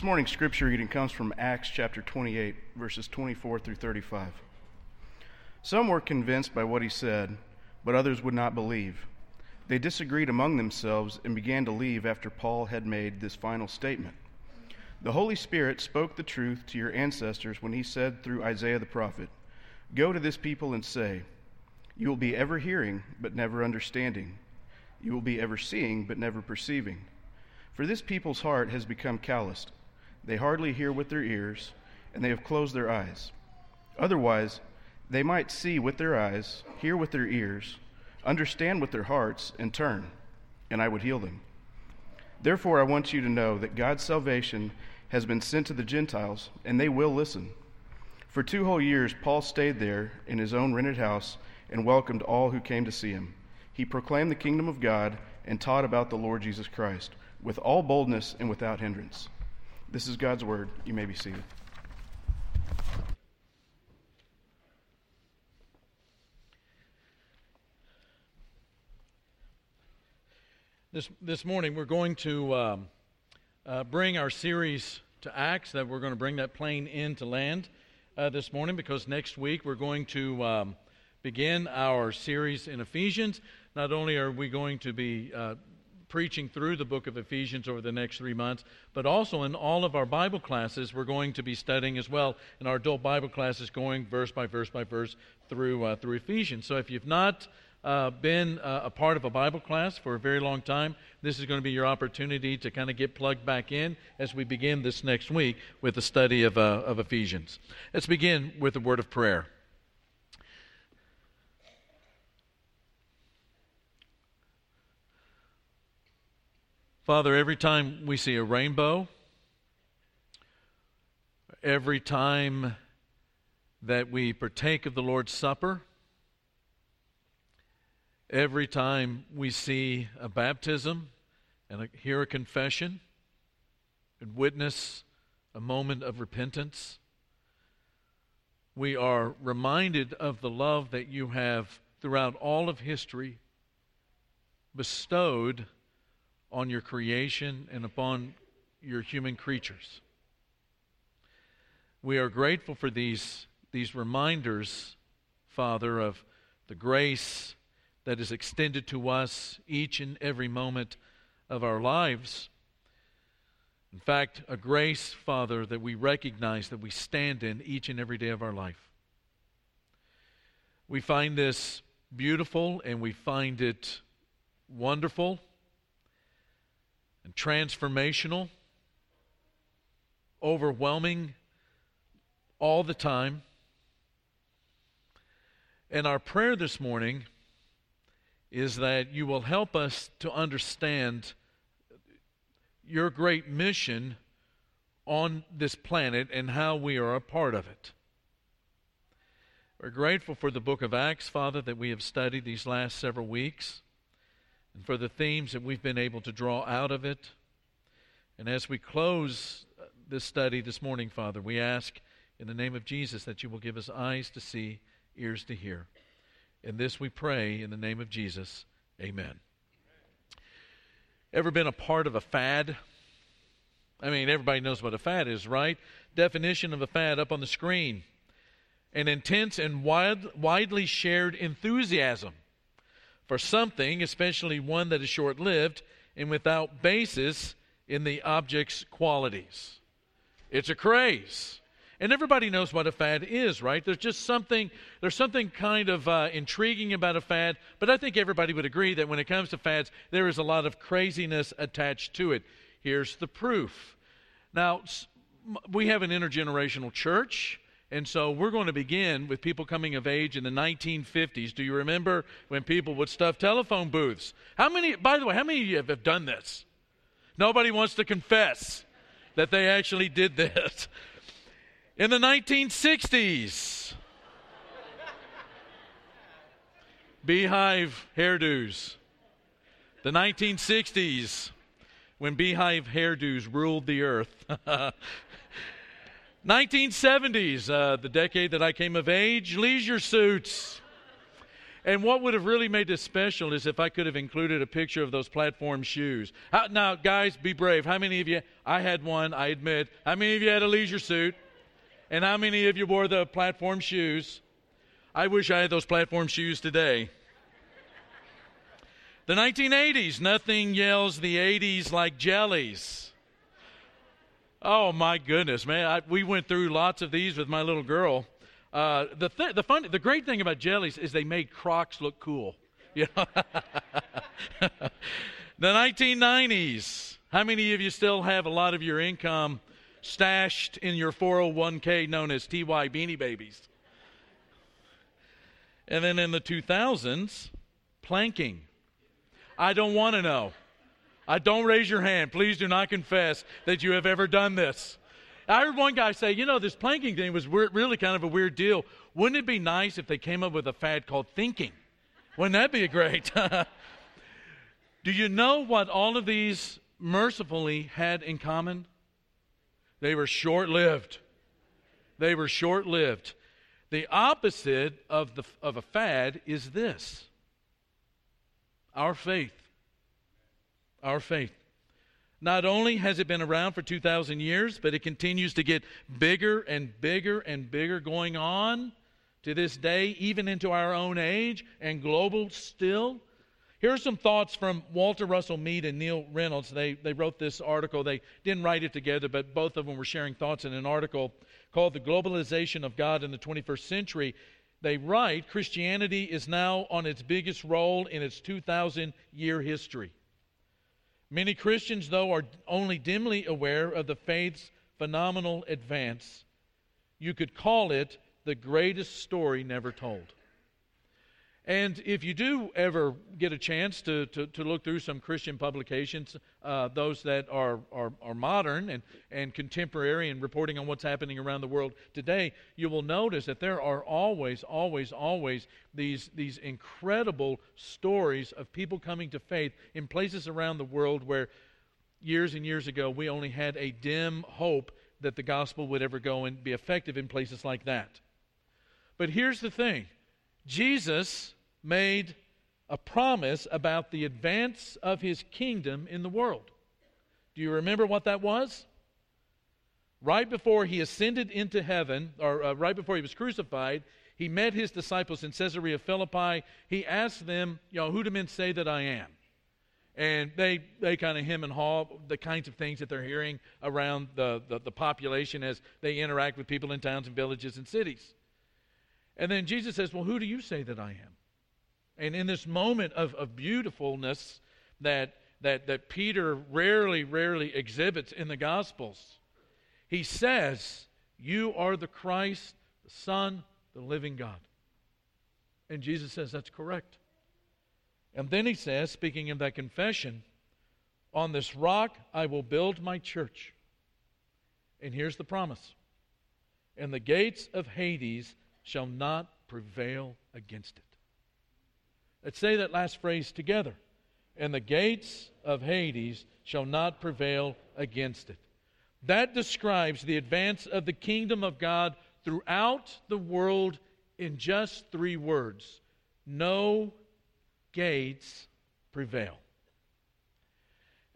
This morning's scripture reading comes from Acts chapter 28, verses 24 through 35. Some were convinced by what he said, but others would not believe. They disagreed among themselves and began to leave after Paul had made this final statement. The Holy Spirit spoke the truth to your ancestors when he said through Isaiah the prophet, Go to this people and say, You will be ever hearing, but never understanding. You will be ever seeing, but never perceiving. For this people's heart has become calloused. They hardly hear with their ears, and they have closed their eyes. Otherwise, they might see with their eyes, hear with their ears, understand with their hearts, and turn, and I would heal them. Therefore, I want you to know that God's salvation has been sent to the Gentiles, and they will listen. For two whole years, Paul stayed there in his own rented house and welcomed all who came to see him. He proclaimed the kingdom of God and taught about the Lord Jesus Christ with all boldness and without hindrance. This is God's word. You may be seated. This, this morning, we're going to um, uh, bring our series to Acts, that we're going to bring that plane into land uh, this morning because next week we're going to um, begin our series in Ephesians. Not only are we going to be uh, preaching through the book of Ephesians over the next three months, but also in all of our Bible classes, we're going to be studying as well in our adult Bible classes, going verse by verse by verse through, uh, through Ephesians. So if you've not uh, been uh, a part of a Bible class for a very long time, this is going to be your opportunity to kind of get plugged back in as we begin this next week with the study of, uh, of Ephesians. Let's begin with a word of prayer. Father, every time we see a rainbow, every time that we partake of the Lord's Supper, every time we see a baptism and hear a confession and witness a moment of repentance, we are reminded of the love that you have throughout all of history bestowed on your creation and upon your human creatures. We are grateful for these, these reminders, Father, of the grace that is extended to us each and every moment of our lives. In fact, a grace, Father, that we recognize that we stand in each and every day of our life. We find this beautiful and we find it wonderful and transformational, overwhelming all the time. And our prayer this morning is that you will help us to understand your great mission on this planet and how we are a part of it. We're grateful for the book of Acts, Father, that we have studied these last several weeks and for the themes that we've been able to draw out of it. And as we close uh, this study this morning, Father, we ask in the name of Jesus that you will give us eyes to see, ears to hear. In this we pray in the name of Jesus. Amen. Ever been a part of a fad? I mean, everybody knows what a fad is, right? Definition of a fad up on the screen an intense and wide, widely shared enthusiasm for something, especially one that is short lived and without basis in the object's qualities. It's a craze. And everybody knows what a fad is, right? There's just something, there's something kind of uh, intriguing about a fad, but I think everybody would agree that when it comes to fads, there is a lot of craziness attached to it. Here's the proof. Now, we have an intergenerational church. And so we're going to begin with people coming of age in the 1950s. Do you remember when people would stuff telephone booths? How many, by the way, how many of you have done this? Nobody wants to confess that they actually did this. In the 1960s, beehive hairdos. The 1960s, when beehive hairdos ruled the earth. 1970s, uh, the decade that I came of age, leisure suits. And what would have really made this special is if I could have included a picture of those platform shoes. How, now, guys, be brave. How many of you? I had one, I admit. How many of you had a leisure suit? And how many of you wore the platform shoes? I wish I had those platform shoes today. The 1980s, nothing yells the 80s like jellies. Oh my goodness, man! I, we went through lots of these with my little girl. Uh, the th- the fun, the great thing about jellies is they made Crocs look cool. You know? the 1990s. How many of you still have a lot of your income stashed in your 401k known as TY Beanie Babies? And then in the 2000s, planking. I don't want to know. I don't raise your hand. Please do not confess that you have ever done this. I heard one guy say, you know, this planking thing was really kind of a weird deal. Wouldn't it be nice if they came up with a fad called thinking? Wouldn't that be great? Do you know what all of these mercifully had in common? They were short lived. They were short lived. The opposite of, the, of a fad is this our faith. Our faith. Not only has it been around for 2,000 years, but it continues to get bigger and bigger and bigger going on to this day, even into our own age and global still. Here are some thoughts from Walter Russell Mead and Neil Reynolds. They, they wrote this article. They didn't write it together, but both of them were sharing thoughts in an article called The Globalization of God in the 21st Century. They write Christianity is now on its biggest roll in its 2,000 year history. Many Christians, though, are only dimly aware of the faith's phenomenal advance. You could call it the greatest story never told. And if you do ever get a chance to, to, to look through some Christian publications, uh, those that are, are, are modern and, and contemporary and reporting on what's happening around the world today, you will notice that there are always, always, always these, these incredible stories of people coming to faith in places around the world where years and years ago we only had a dim hope that the gospel would ever go and be effective in places like that. But here's the thing Jesus made a promise about the advance of his kingdom in the world. Do you remember what that was? Right before he ascended into heaven, or uh, right before he was crucified, he met his disciples in Caesarea Philippi. He asked them, you know, who do men say that I am? And they, they kind of hem and haw the kinds of things that they're hearing around the, the, the population as they interact with people in towns and villages and cities. And then Jesus says, Well, who do you say that I am? And in this moment of, of beautifulness that, that, that Peter rarely, rarely exhibits in the Gospels, he says, You are the Christ, the Son, the living God. And Jesus says, That's correct. And then he says, speaking of that confession, On this rock I will build my church. And here's the promise And the gates of Hades shall not prevail against it. Let's say that last phrase together. And the gates of Hades shall not prevail against it. That describes the advance of the kingdom of God throughout the world in just three words No gates prevail.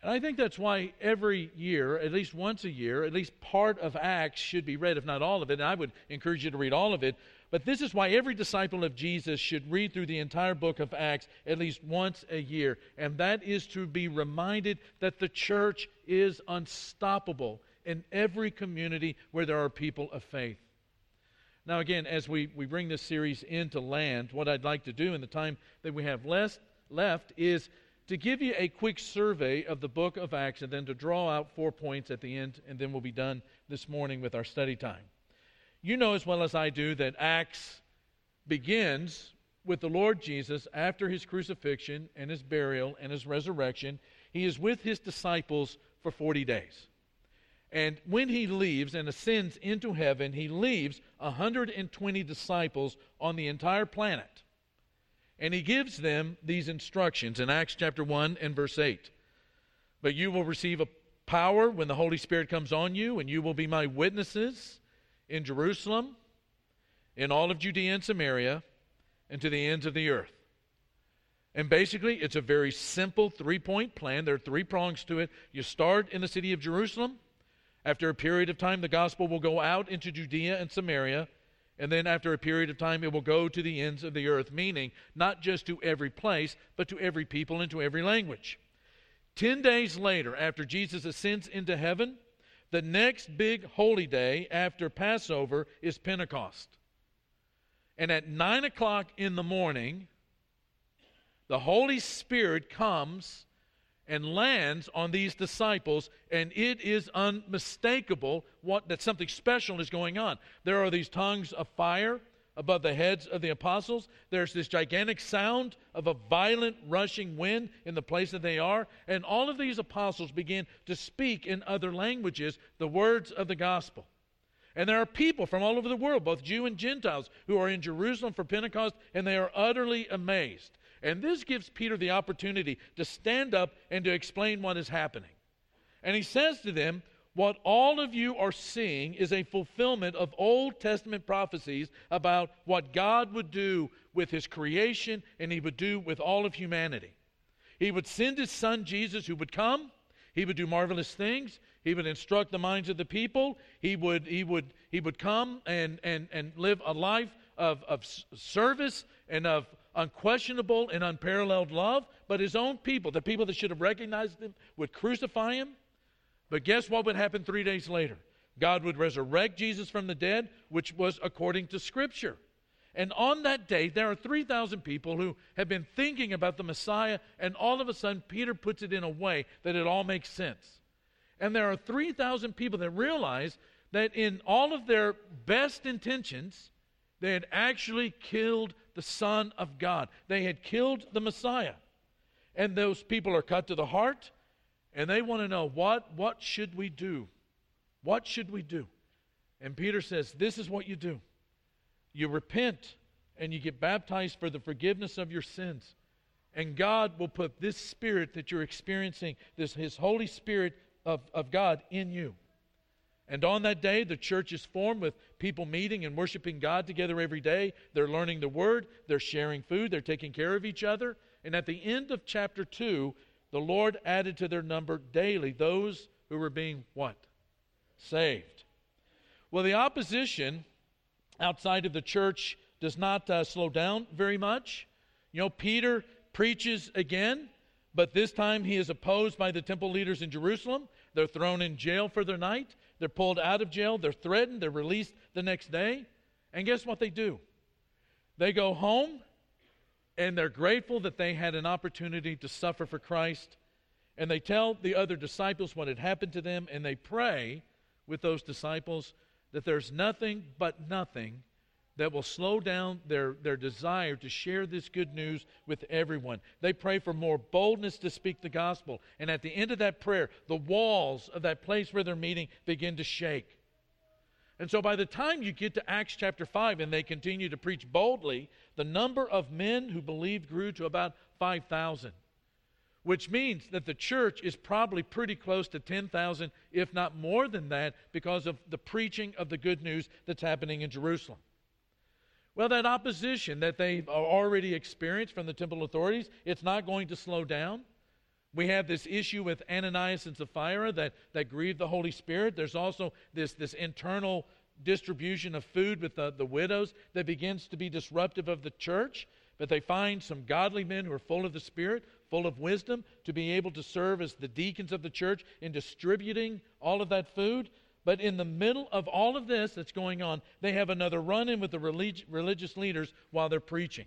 And I think that's why every year, at least once a year, at least part of Acts should be read, if not all of it. And I would encourage you to read all of it but this is why every disciple of Jesus should read through the entire book of Acts at least once a year. And that is to be reminded that the church is unstoppable in every community where there are people of faith. Now, again, as we, we bring this series into land, what I'd like to do in the time that we have less, left is to give you a quick survey of the book of Acts and then to draw out four points at the end, and then we'll be done this morning with our study time. You know as well as I do that Acts begins with the Lord Jesus after his crucifixion and his burial and his resurrection. He is with his disciples for 40 days. And when he leaves and ascends into heaven, he leaves 120 disciples on the entire planet. And he gives them these instructions in Acts chapter 1 and verse 8. But you will receive a power when the Holy Spirit comes on you, and you will be my witnesses in Jerusalem, in all of Judea and Samaria, and to the ends of the earth. And basically, it's a very simple three point plan. There are three prongs to it. You start in the city of Jerusalem. After a period of time, the gospel will go out into Judea and Samaria. And then, after a period of time, it will go to the ends of the earth, meaning not just to every place, but to every people and to every language. Ten days later, after Jesus ascends into heaven, the next big holy day after Passover is Pentecost. And at 9 o'clock in the morning, the Holy Spirit comes and lands on these disciples, and it is unmistakable what, that something special is going on. There are these tongues of fire above the heads of the apostles. There's this gigantic sound of a violent rushing wind in the place that they are. And all of these apostles begin to speak in other languages the words of the gospel. And there are people from all over the world, both Jew and Gentiles, who are in Jerusalem for Pentecost, and they are utterly amazed. And this gives Peter the opportunity to stand up and to explain what is happening. And he says to them, What all of you are seeing is a fulfillment of Old Testament prophecies about what God would do with his creation and he would do with all of humanity. He would send his son Jesus, who would come, he would do marvelous things. He would instruct the minds of the people. He would, he would, he would come and, and, and live a life of, of service and of unquestionable and unparalleled love, but his own people, the people that should have recognized him, would crucify him. But guess what would happen three days later? God would resurrect Jesus from the dead, which was according to Scripture. And on that day, there are 3,000 people who have been thinking about the Messiah, and all of a sudden, Peter puts it in a way that it all makes sense. And there are 3,000 people that realize that in all of their best intentions, they had actually killed the Son of God. They had killed the Messiah. And those people are cut to the heart, and they want to know what, what should we do? What should we do? And Peter says, This is what you do. You repent and you get baptized for the forgiveness of your sins. And God will put this spirit that you're experiencing, this His Holy Spirit of, of God in you. And on that day, the church is formed with people meeting and worshiping God together every day. They're learning the Word, they're sharing food, they're taking care of each other. And at the end of chapter 2, the Lord added to their number daily those who were being what? Saved. Well, the opposition outside of the church does not uh, slow down very much. You know, Peter preaches again, but this time he is opposed by the temple leaders in Jerusalem. They're thrown in jail for the night. They're pulled out of jail. They're threatened. They're released the next day. And guess what they do? They go home and they're grateful that they had an opportunity to suffer for Christ. And they tell the other disciples what had happened to them. And they pray with those disciples that there's nothing but nothing that will slow down their, their desire to share this good news with everyone. They pray for more boldness to speak the gospel. And at the end of that prayer, the walls of that place where they're meeting begin to shake. And so by the time you get to Acts chapter 5 and they continue to preach boldly, the number of men who believed grew to about 5,000, which means that the church is probably pretty close to 10,000, if not more than that, because of the preaching of the good news that's happening in Jerusalem. Well, that opposition that they've already experienced from the temple authorities, it's not going to slow down. We have this issue with Ananias and Sapphira that, that grieved the Holy Spirit. There's also this, this internal distribution of food with the, the widows that begins to be disruptive of the church. But they find some godly men who are full of the Spirit, full of wisdom, to be able to serve as the deacons of the church in distributing all of that food. But in the middle of all of this that's going on, they have another run in with the relig- religious leaders while they're preaching.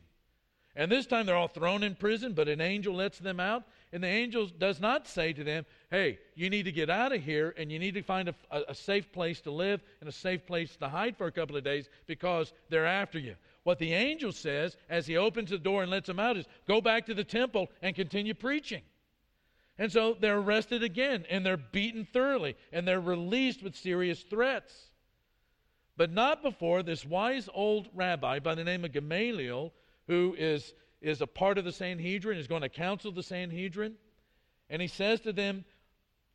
And this time they're all thrown in prison, but an angel lets them out. And the angel does not say to them, hey, you need to get out of here and you need to find a, a, a safe place to live and a safe place to hide for a couple of days because they're after you. What the angel says as he opens the door and lets them out is go back to the temple and continue preaching. And so they're arrested again and they're beaten thoroughly and they're released with serious threats. But not before this wise old rabbi by the name of Gamaliel, who is, is a part of the Sanhedrin, is going to counsel the Sanhedrin. And he says to them,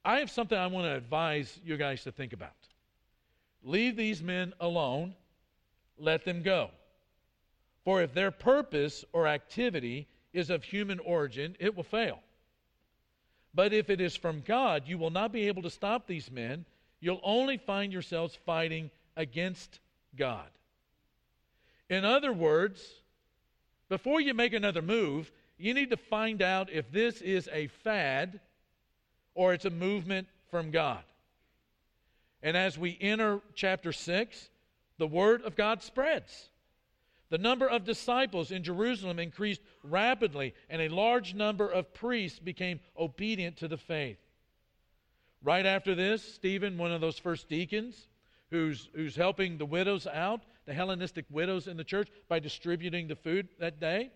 I have something I want to advise you guys to think about. Leave these men alone, let them go. For if their purpose or activity is of human origin, it will fail. But if it is from God, you will not be able to stop these men. You'll only find yourselves fighting against God. In other words, before you make another move, you need to find out if this is a fad or it's a movement from God. And as we enter chapter 6, the word of God spreads. The number of disciples in Jerusalem increased rapidly, and a large number of priests became obedient to the faith. Right after this, Stephen, one of those first deacons, who's, who's helping the widows out, the Hellenistic widows in the church, by distributing the food that day,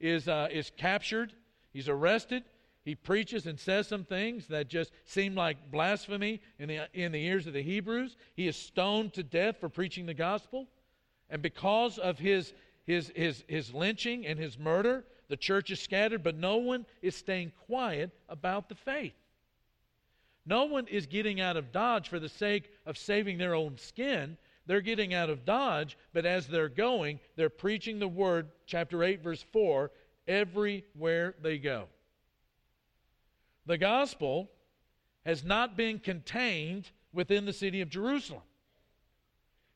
is, uh, is captured. He's arrested. He preaches and says some things that just seem like blasphemy in the, in the ears of the Hebrews. He is stoned to death for preaching the gospel. And because of his, his, his, his lynching and his murder, the church is scattered, but no one is staying quiet about the faith. No one is getting out of Dodge for the sake of saving their own skin. They're getting out of Dodge, but as they're going, they're preaching the word, chapter 8, verse 4, everywhere they go. The gospel has not been contained within the city of Jerusalem.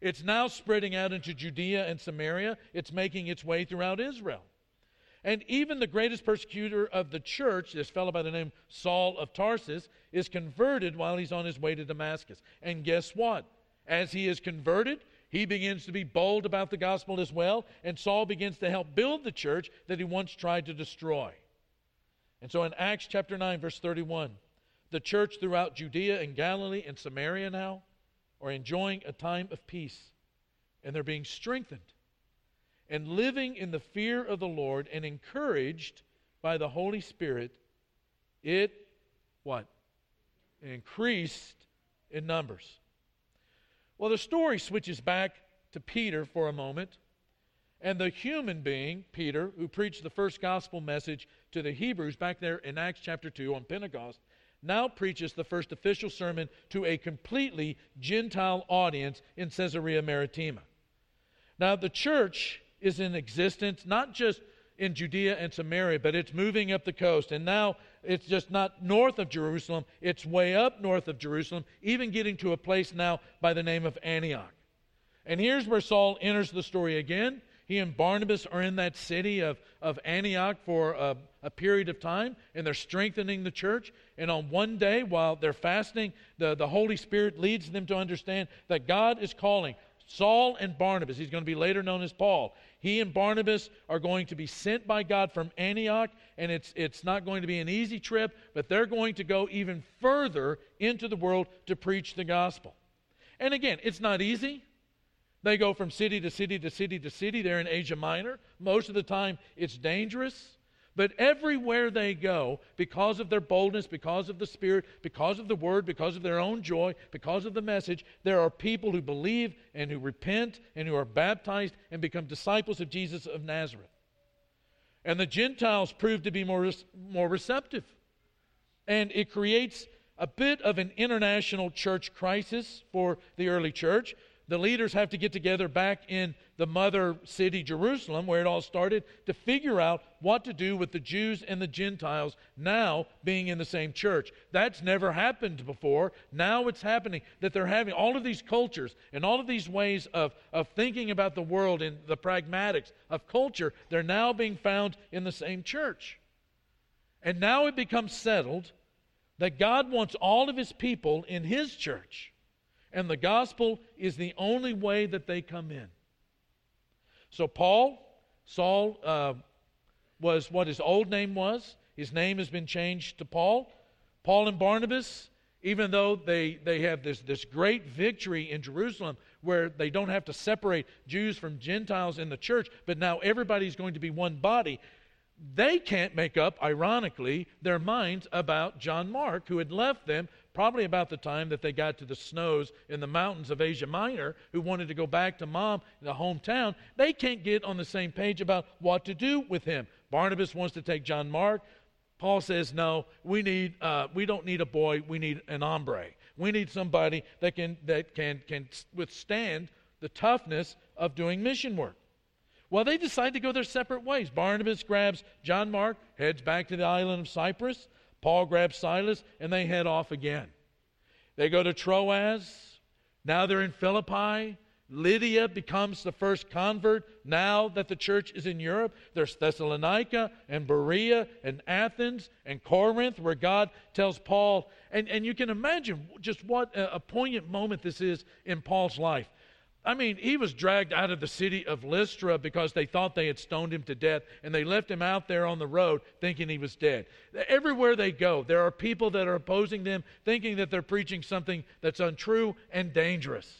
It's now spreading out into Judea and Samaria. It's making its way throughout Israel. And even the greatest persecutor of the church, this fellow by the name Saul of Tarsus, is converted while he's on his way to Damascus. And guess what? As he is converted, he begins to be bold about the gospel as well, and Saul begins to help build the church that he once tried to destroy. And so in Acts chapter 9, verse 31, the church throughout Judea and Galilee and Samaria now are enjoying a time of peace and they're being strengthened and living in the fear of the Lord and encouraged by the Holy Spirit, it what? increased in numbers. Well, the story switches back to Peter for a moment. And the human being, Peter, who preached the first gospel message to the Hebrews back there in Acts chapter 2 on Pentecost, now preaches the first official sermon to a completely Gentile audience in Caesarea Maritima. Now, the church is in existence not just in Judea and Samaria, but it's moving up the coast. And now it's just not north of Jerusalem, it's way up north of Jerusalem, even getting to a place now by the name of Antioch. And here's where Saul enters the story again. He and Barnabas are in that city of, of Antioch for a, a period of time, and they're strengthening the church. And on one day, while they're fasting, the, the Holy Spirit leads them to understand that God is calling Saul and Barnabas. He's going to be later known as Paul. He and Barnabas are going to be sent by God from Antioch, and it's, it's not going to be an easy trip, but they're going to go even further into the world to preach the gospel. And again, it's not easy. They go from city to city to city to city. They're in Asia Minor. Most of the time, it's dangerous. But everywhere they go, because of their boldness, because of the Spirit, because of the Word, because of their own joy, because of the message, there are people who believe and who repent and who are baptized and become disciples of Jesus of Nazareth. And the Gentiles prove to be more, more receptive. And it creates a bit of an international church crisis for the early church the leaders have to get together back in the mother city, Jerusalem, where it all started, to figure out what to do with the Jews and the Gentiles now being in the same church. That's never happened before. Now it's happening that they're having all of these cultures and all of these ways of, of thinking about the world and the pragmatics of culture, they're now being found in the same church. And now it becomes settled that God wants all of his people in his church. And the gospel is the only way that they come in. So, Paul, Saul, uh, was what his old name was. His name has been changed to Paul. Paul and Barnabas, even though they, they have this, this great victory in Jerusalem where they don't have to separate Jews from Gentiles in the church, but now everybody's going to be one body, they can't make up, ironically, their minds about John Mark, who had left them probably about the time that they got to the snows in the mountains of Asia Minor, who wanted to go back to mom, the hometown. They can't get on the same page about what to do with him. Barnabas wants to take John Mark. Paul says, no, we, need, uh, we don't need a boy, we need an hombre. We need somebody that can, that can, can withstand the toughness of doing mission work. Well, they decide to go their separate ways. Barnabas grabs John Mark, heads back to the island of Cyprus. Paul grabs Silas, and they head off again. They go to Troas. Now they're in Philippi. Lydia becomes the first convert now that the church is in Europe. There's Thessalonica and Berea and Athens and Corinth, where God tells Paul, and, and you can imagine just what a, a poignant moment this is in Paul's life. I mean, he was dragged out of the city of Lystra because they thought they had stoned him to death, and they left him out there on the road thinking he was dead. Everywhere they go, there are people that are opposing them, thinking that they're preaching something that's untrue and dangerous.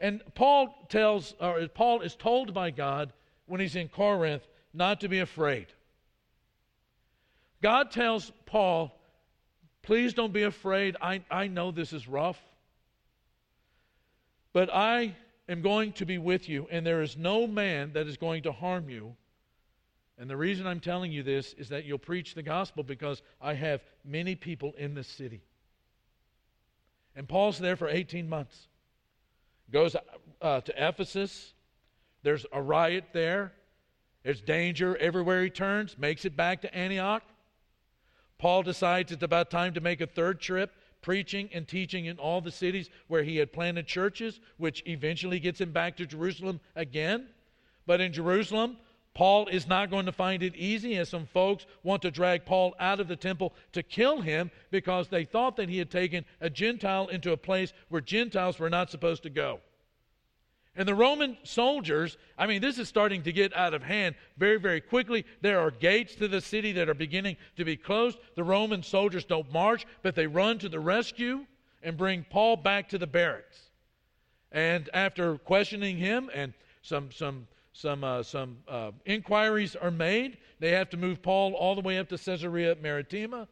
And Paul tells, or Paul is told by God when he's in Corinth not to be afraid. God tells Paul, please don't be afraid. I, I know this is rough. But I am going to be with you, and there is no man that is going to harm you. And the reason I'm telling you this is that you'll preach the gospel because I have many people in this city. And Paul's there for 18 months. Goes uh, to Ephesus. There's a riot there. There's danger everywhere he turns. Makes it back to Antioch. Paul decides it's about time to make a third trip preaching and teaching in all the cities where he had planted churches, which eventually gets him back to Jerusalem again. But in Jerusalem, Paul is not going to find it easy, as some folks want to drag Paul out of the temple to kill him because they thought that he had taken a Gentile into a place where Gentiles were not supposed to go. And the Roman soldiers, I mean, this is starting to get out of hand very, very quickly. There are gates to the city that are beginning to be closed. The Roman soldiers don't march, but they run to the rescue and bring Paul back to the barracks. And after questioning him and some, some, some, uh, some uh, inquiries are made, they have to move Paul all the way up to Caesarea Maritima.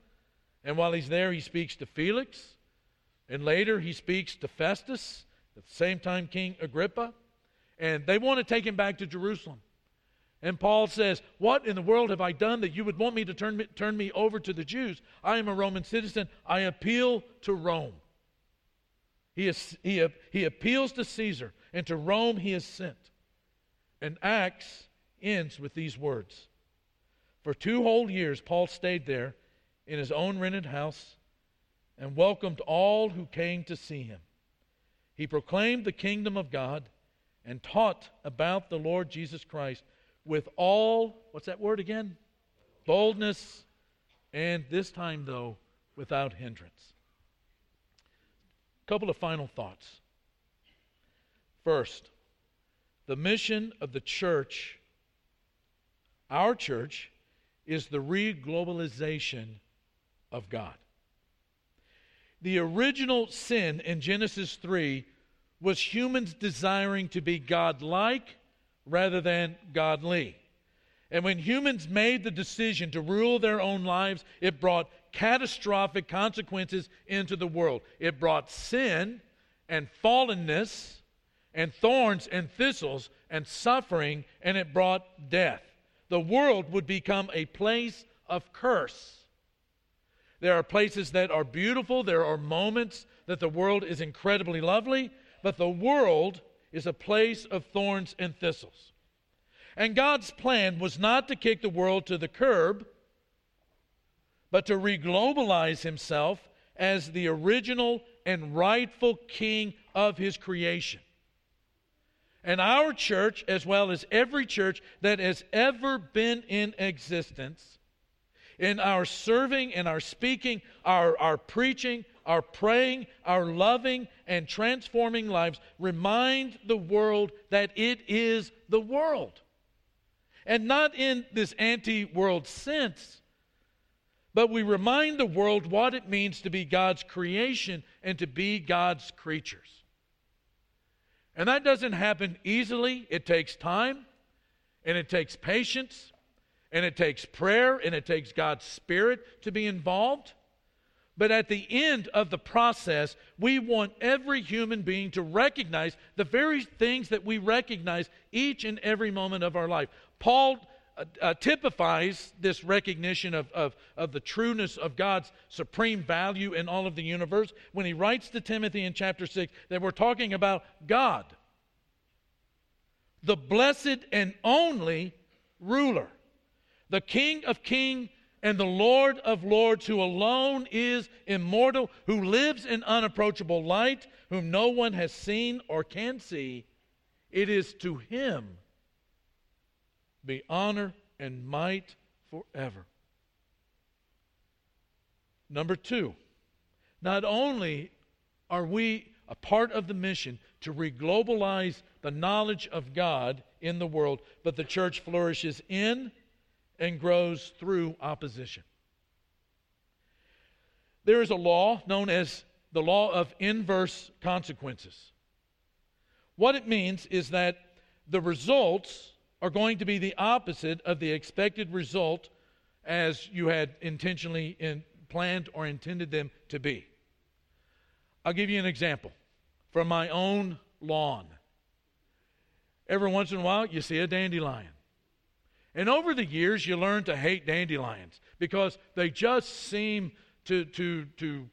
And while he's there, he speaks to Felix. And later, he speaks to Festus the same time, King Agrippa. And they want to take him back to Jerusalem. And Paul says, What in the world have I done that you would want me to turn me, turn me over to the Jews? I am a Roman citizen. I appeal to Rome. He, is, he, he appeals to Caesar, and to Rome he is sent. And Acts ends with these words For two whole years, Paul stayed there in his own rented house and welcomed all who came to see him. He proclaimed the kingdom of God and taught about the Lord Jesus Christ with all, what's that word again? Boldness, and this time, though, without hindrance. A couple of final thoughts. First, the mission of the church, our church, is the reglobalization of God. The original sin in Genesis 3 was humans desiring to be God-like rather than godly. And when humans made the decision to rule their own lives, it brought catastrophic consequences into the world. It brought sin and fallenness and thorns and thistles and suffering, and it brought death. The world would become a place of curse. There are places that are beautiful, there are moments that the world is incredibly lovely, but the world is a place of thorns and thistles. And God's plan was not to kick the world to the curb, but to reglobalize himself as the original and rightful king of his creation. And our church, as well as every church that has ever been in existence, in our serving, in our speaking, our, our preaching, our praying, our loving, and transforming lives, remind the world that it is the world. And not in this anti world sense, but we remind the world what it means to be God's creation and to be God's creatures. And that doesn't happen easily, it takes time and it takes patience and it takes prayer and it takes God's Spirit to be involved. But at the end of the process, we want every human being to recognize the very things that we recognize each and every moment of our life. Paul uh, uh, typifies this recognition of, of, of the trueness of God's supreme value in all of the universe when he writes to Timothy in chapter 6 that we're talking about God the blessed and only ruler, the King of kings and the Lord of lords, who alone is immortal, who lives in unapproachable light, whom no one has seen or can see. It is to him be honor and might forever. Number two, not only are we a part of the mission to reglobalize the knowledge of God in the world, but the church flourishes in and grows through opposition. There is a law known as the law of inverse consequences. What it means is that the results are going to be the opposite of the expected result as you had intentionally in, planned or intended them to be. I'll give you an example from my own lawn. Every once in a while, you see a dandelion. And over the years, you learn to hate dandelions because they just seem to, to, to,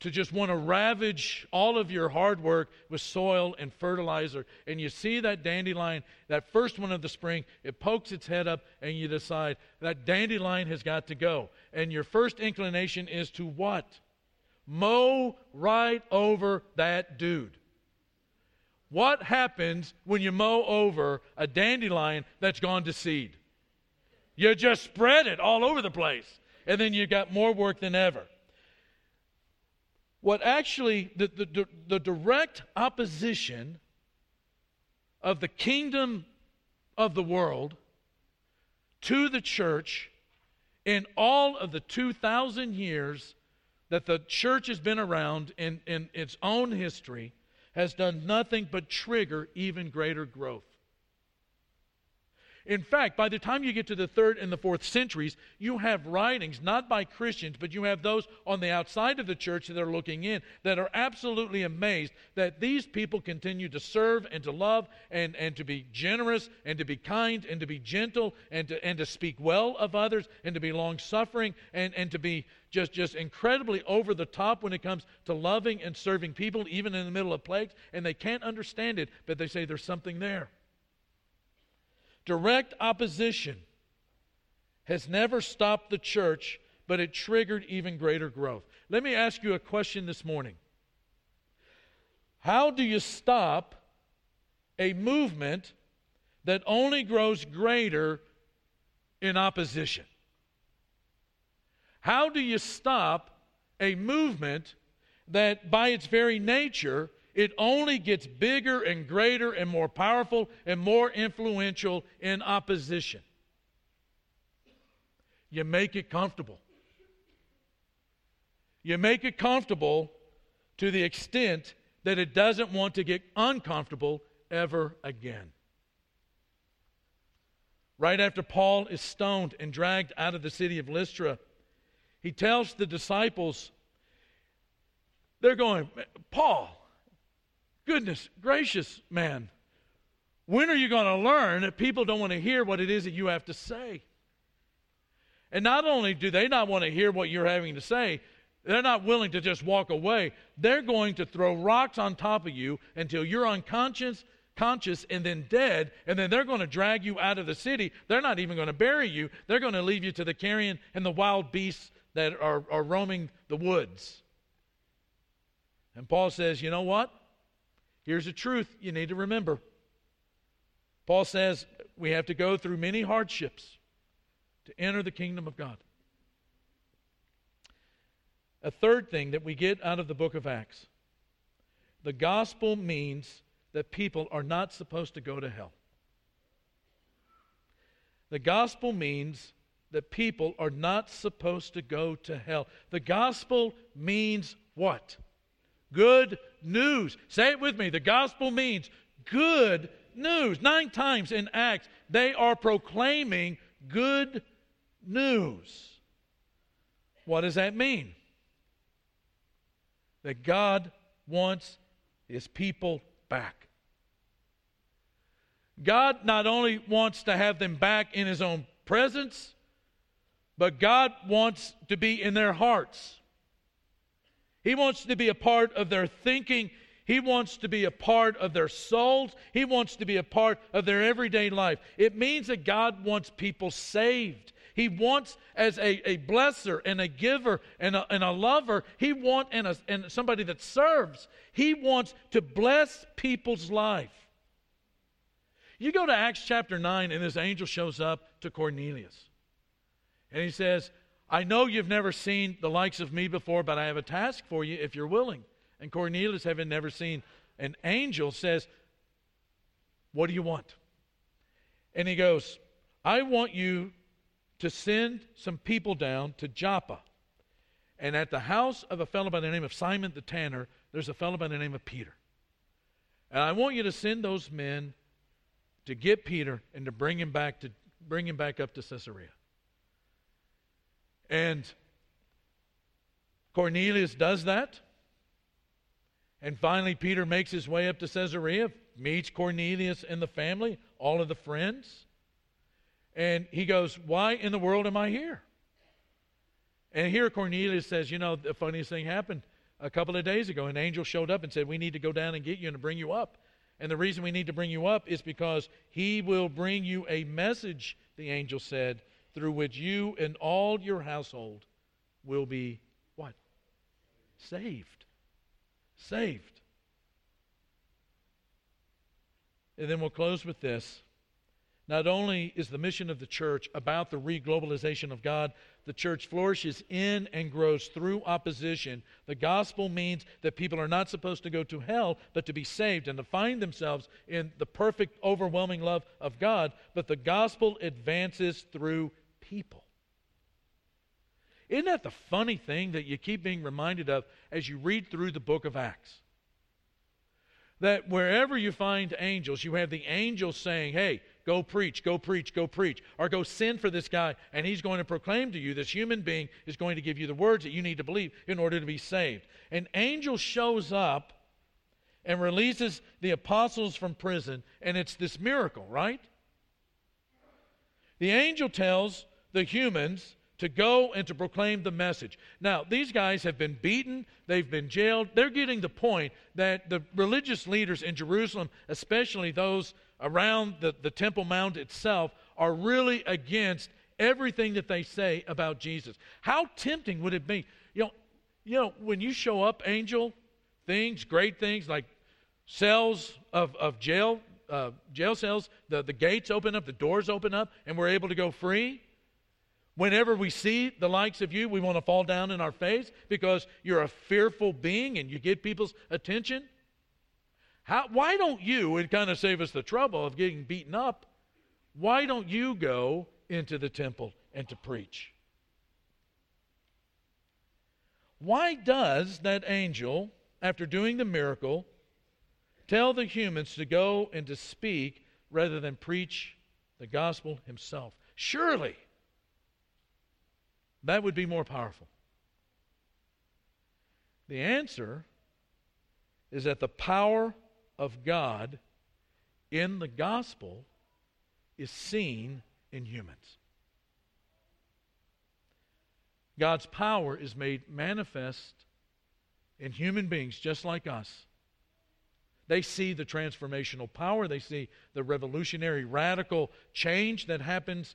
to just want to ravage all of your hard work with soil and fertilizer. And you see that dandelion, that first one of the spring, it pokes its head up, and you decide that dandelion has got to go. And your first inclination is to what? Mow right over that dude. What happens when you mow over a dandelion that's gone to seed? You just spread it all over the place. And then you got more work than ever. What actually, the, the, the direct opposition of the kingdom of the world to the church in all of the 2,000 years that the church has been around in, in its own history has done nothing but trigger even greater growth. In fact, by the time you get to the third and the fourth centuries, you have writings, not by Christians, but you have those on the outside of the church that are looking in that are absolutely amazed that these people continue to serve and to love and, and to be generous and to be kind and to be gentle and to, and to speak well of others and to be long suffering and, and to be just, just incredibly over the top when it comes to loving and serving people, even in the middle of plagues. And they can't understand it, but they say there's something there. Direct opposition has never stopped the church, but it triggered even greater growth. Let me ask you a question this morning. How do you stop a movement that only grows greater in opposition? How do you stop a movement that, by its very nature, it only gets bigger and greater and more powerful and more influential in opposition. You make it comfortable. You make it comfortable to the extent that it doesn't want to get uncomfortable ever again. Right after Paul is stoned and dragged out of the city of Lystra, he tells the disciples, they're going, Paul, Goodness gracious, man. When are you going to learn that people don't want to hear what it is that you have to say? And not only do they not want to hear what you're having to say, they're not willing to just walk away. They're going to throw rocks on top of you until you're unconscious, conscious, and then dead. And then they're going to drag you out of the city. They're not even going to bury you. They're going to leave you to the carrion and the wild beasts that are, are roaming the woods. And Paul says, you know what? Here's a truth you need to remember. Paul says we have to go through many hardships to enter the kingdom of God. A third thing that we get out of the book of Acts the gospel means that people are not supposed to go to hell. The gospel means that people are not supposed to go to hell. The gospel means what? Good news. Say it with me. The gospel means good news. Nine times in Acts, they are proclaiming good news. What does that mean? That God wants his people back. God not only wants to have them back in his own presence, but God wants to be in their hearts. He wants to be a part of their thinking. He wants to be a part of their souls. He wants to be a part of their everyday life. It means that God wants people saved. He wants, as a, a blesser and a giver and a, and a lover, he wants, and, a, and somebody that serves, he wants to bless people's life. You go to Acts chapter 9, and this angel shows up to Cornelius. And he says, I know you've never seen the likes of me before, but I have a task for you if you're willing. And Cornelius, having never seen an angel, says, What do you want? And he goes, I want you to send some people down to Joppa. And at the house of a fellow by the name of Simon the tanner, there's a fellow by the name of Peter. And I want you to send those men to get Peter and to bring him back to bring him back up to Caesarea. And Cornelius does that. And finally, Peter makes his way up to Caesarea, meets Cornelius and the family, all of the friends. And he goes, Why in the world am I here? And here Cornelius says, You know, the funniest thing happened a couple of days ago. An angel showed up and said, We need to go down and get you and bring you up. And the reason we need to bring you up is because he will bring you a message, the angel said, through which you and all your household will be what? Saved. Saved. And then we'll close with this. Not only is the mission of the church about the reglobalization of God, the church flourishes in and grows through opposition. The gospel means that people are not supposed to go to hell, but to be saved and to find themselves in the perfect, overwhelming love of God. But the gospel advances through people. Isn't that the funny thing that you keep being reminded of as you read through the book of Acts? That wherever you find angels, you have the angels saying, Hey, Go preach, go preach, go preach. Or go send for this guy, and he's going to proclaim to you, this human being is going to give you the words that you need to believe in order to be saved. An angel shows up and releases the apostles from prison, and it's this miracle, right? The angel tells the humans to go and to proclaim the message. Now, these guys have been beaten, they've been jailed. They're getting the point that the religious leaders in Jerusalem, especially those around the, the Temple Mount itself are really against everything that they say about Jesus. How tempting would it be? You know, you know when you show up, angel, things, great things like cells of, of jail, uh, jail cells, the, the gates open up, the doors open up, and we're able to go free. Whenever we see the likes of you, we want to fall down in our face because you're a fearful being and you get people's attention. How, why don't you, and kind of save us the trouble of getting beaten up, why don't you go into the temple and to preach? Why does that angel, after doing the miracle, tell the humans to go and to speak rather than preach the gospel himself? Surely that would be more powerful. The answer is that the power of God in the gospel is seen in humans. God's power is made manifest in human beings just like us. They see the transformational power, they see the revolutionary, radical change that happens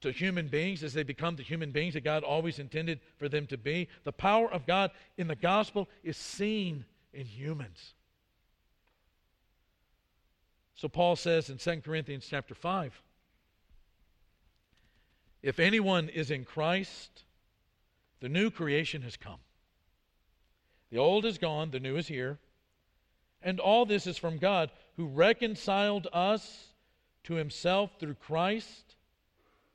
to human beings as they become the human beings that God always intended for them to be. The power of God in the gospel is seen in humans. So Paul says in 2 Corinthians chapter 5 if anyone is in Christ, the new creation has come. The old is gone, the new is here. And all this is from God, who reconciled us to himself through Christ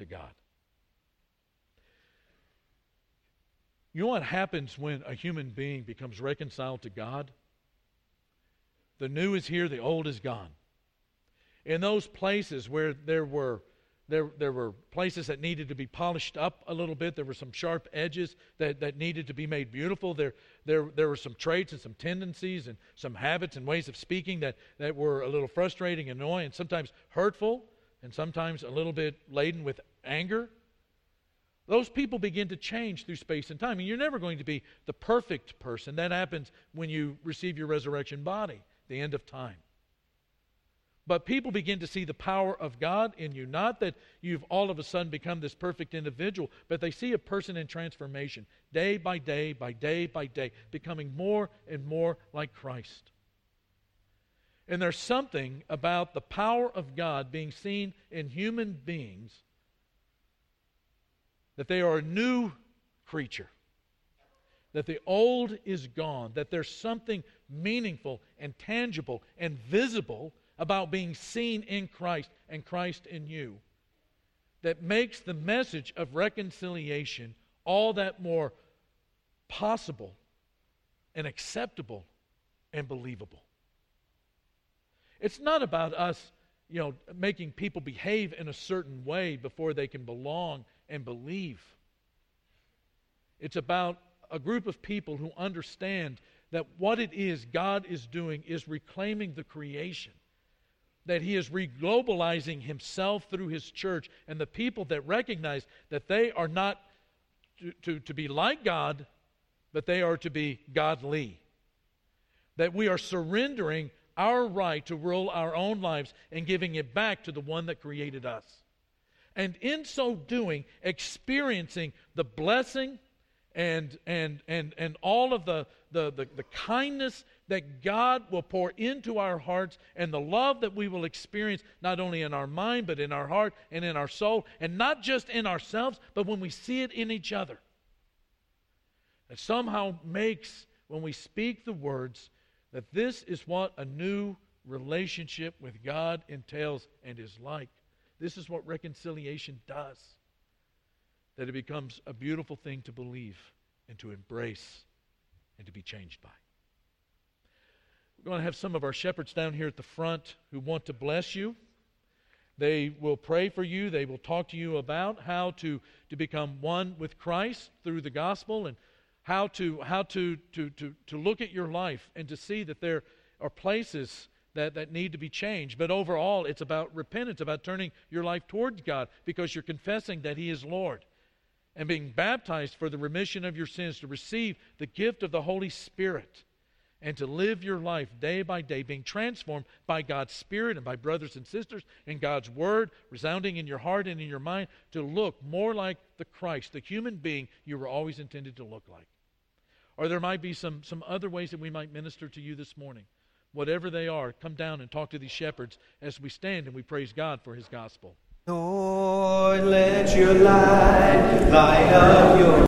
to God. You know what happens when a human being becomes reconciled to God? The new is here, the old is gone. In those places where there were there, there were places that needed to be polished up a little bit. There were some sharp edges that, that needed to be made beautiful. There, there, there were some traits and some tendencies and some habits and ways of speaking that, that were a little frustrating annoying sometimes hurtful and sometimes a little bit laden with anger. Those people begin to change through space and time. And you're never going to be the perfect person. That happens when you receive your resurrection body, the end of time. But people begin to see the power of God in you. Not that you've all of a sudden become this perfect individual, but they see a person in transformation day by day, by day by day, becoming more and more like Christ. And there's something about the power of God being seen in human beings that they are a new creature, that the old is gone, that there's something meaningful and tangible and visible about being seen in Christ and Christ in you that makes the message of reconciliation all that more possible and acceptable and believable. It's not about us, you know, making people behave in a certain way before they can belong and believe. It's about a group of people who understand that what it is God is doing is reclaiming the creation that he is reglobalizing himself through his church and the people that recognize that they are not to, to, to be like God, but they are to be godly. That we are surrendering our right to rule our own lives and giving it back to the one that created us. And in so doing, experiencing the blessing and, and, and, and all of the, the, the, the kindness that God will pour into our hearts and the love that we will experience not only in our mind, but in our heart and in our soul, and not just in ourselves, but when we see it in each other. It somehow makes, when we speak the words, that this is what a new relationship with God entails and is like. This is what reconciliation does. That it becomes a beautiful thing to believe and to embrace and to be changed by. We're going to have some of our shepherds down here at the front who want to bless you. They will pray for you. They will talk to you about how to, to become one with Christ through the gospel and how to how to, to, to, to look at your life and to see that there are places that, that need to be changed. But overall, it's about repentance, about turning your life towards God because you're confessing that He is Lord and being baptized for the remission of your sins to receive the gift of the Holy Spirit and to live your life day by day, being transformed by God's Spirit and by brothers and sisters and God's Word resounding in your heart and in your mind to look more like the Christ, the human being you were always intended to look like. Or there might be some, some other ways that we might minister to you this morning. Whatever they are, come down and talk to these shepherds as we stand and we praise God for His gospel. Lord, let your light light up your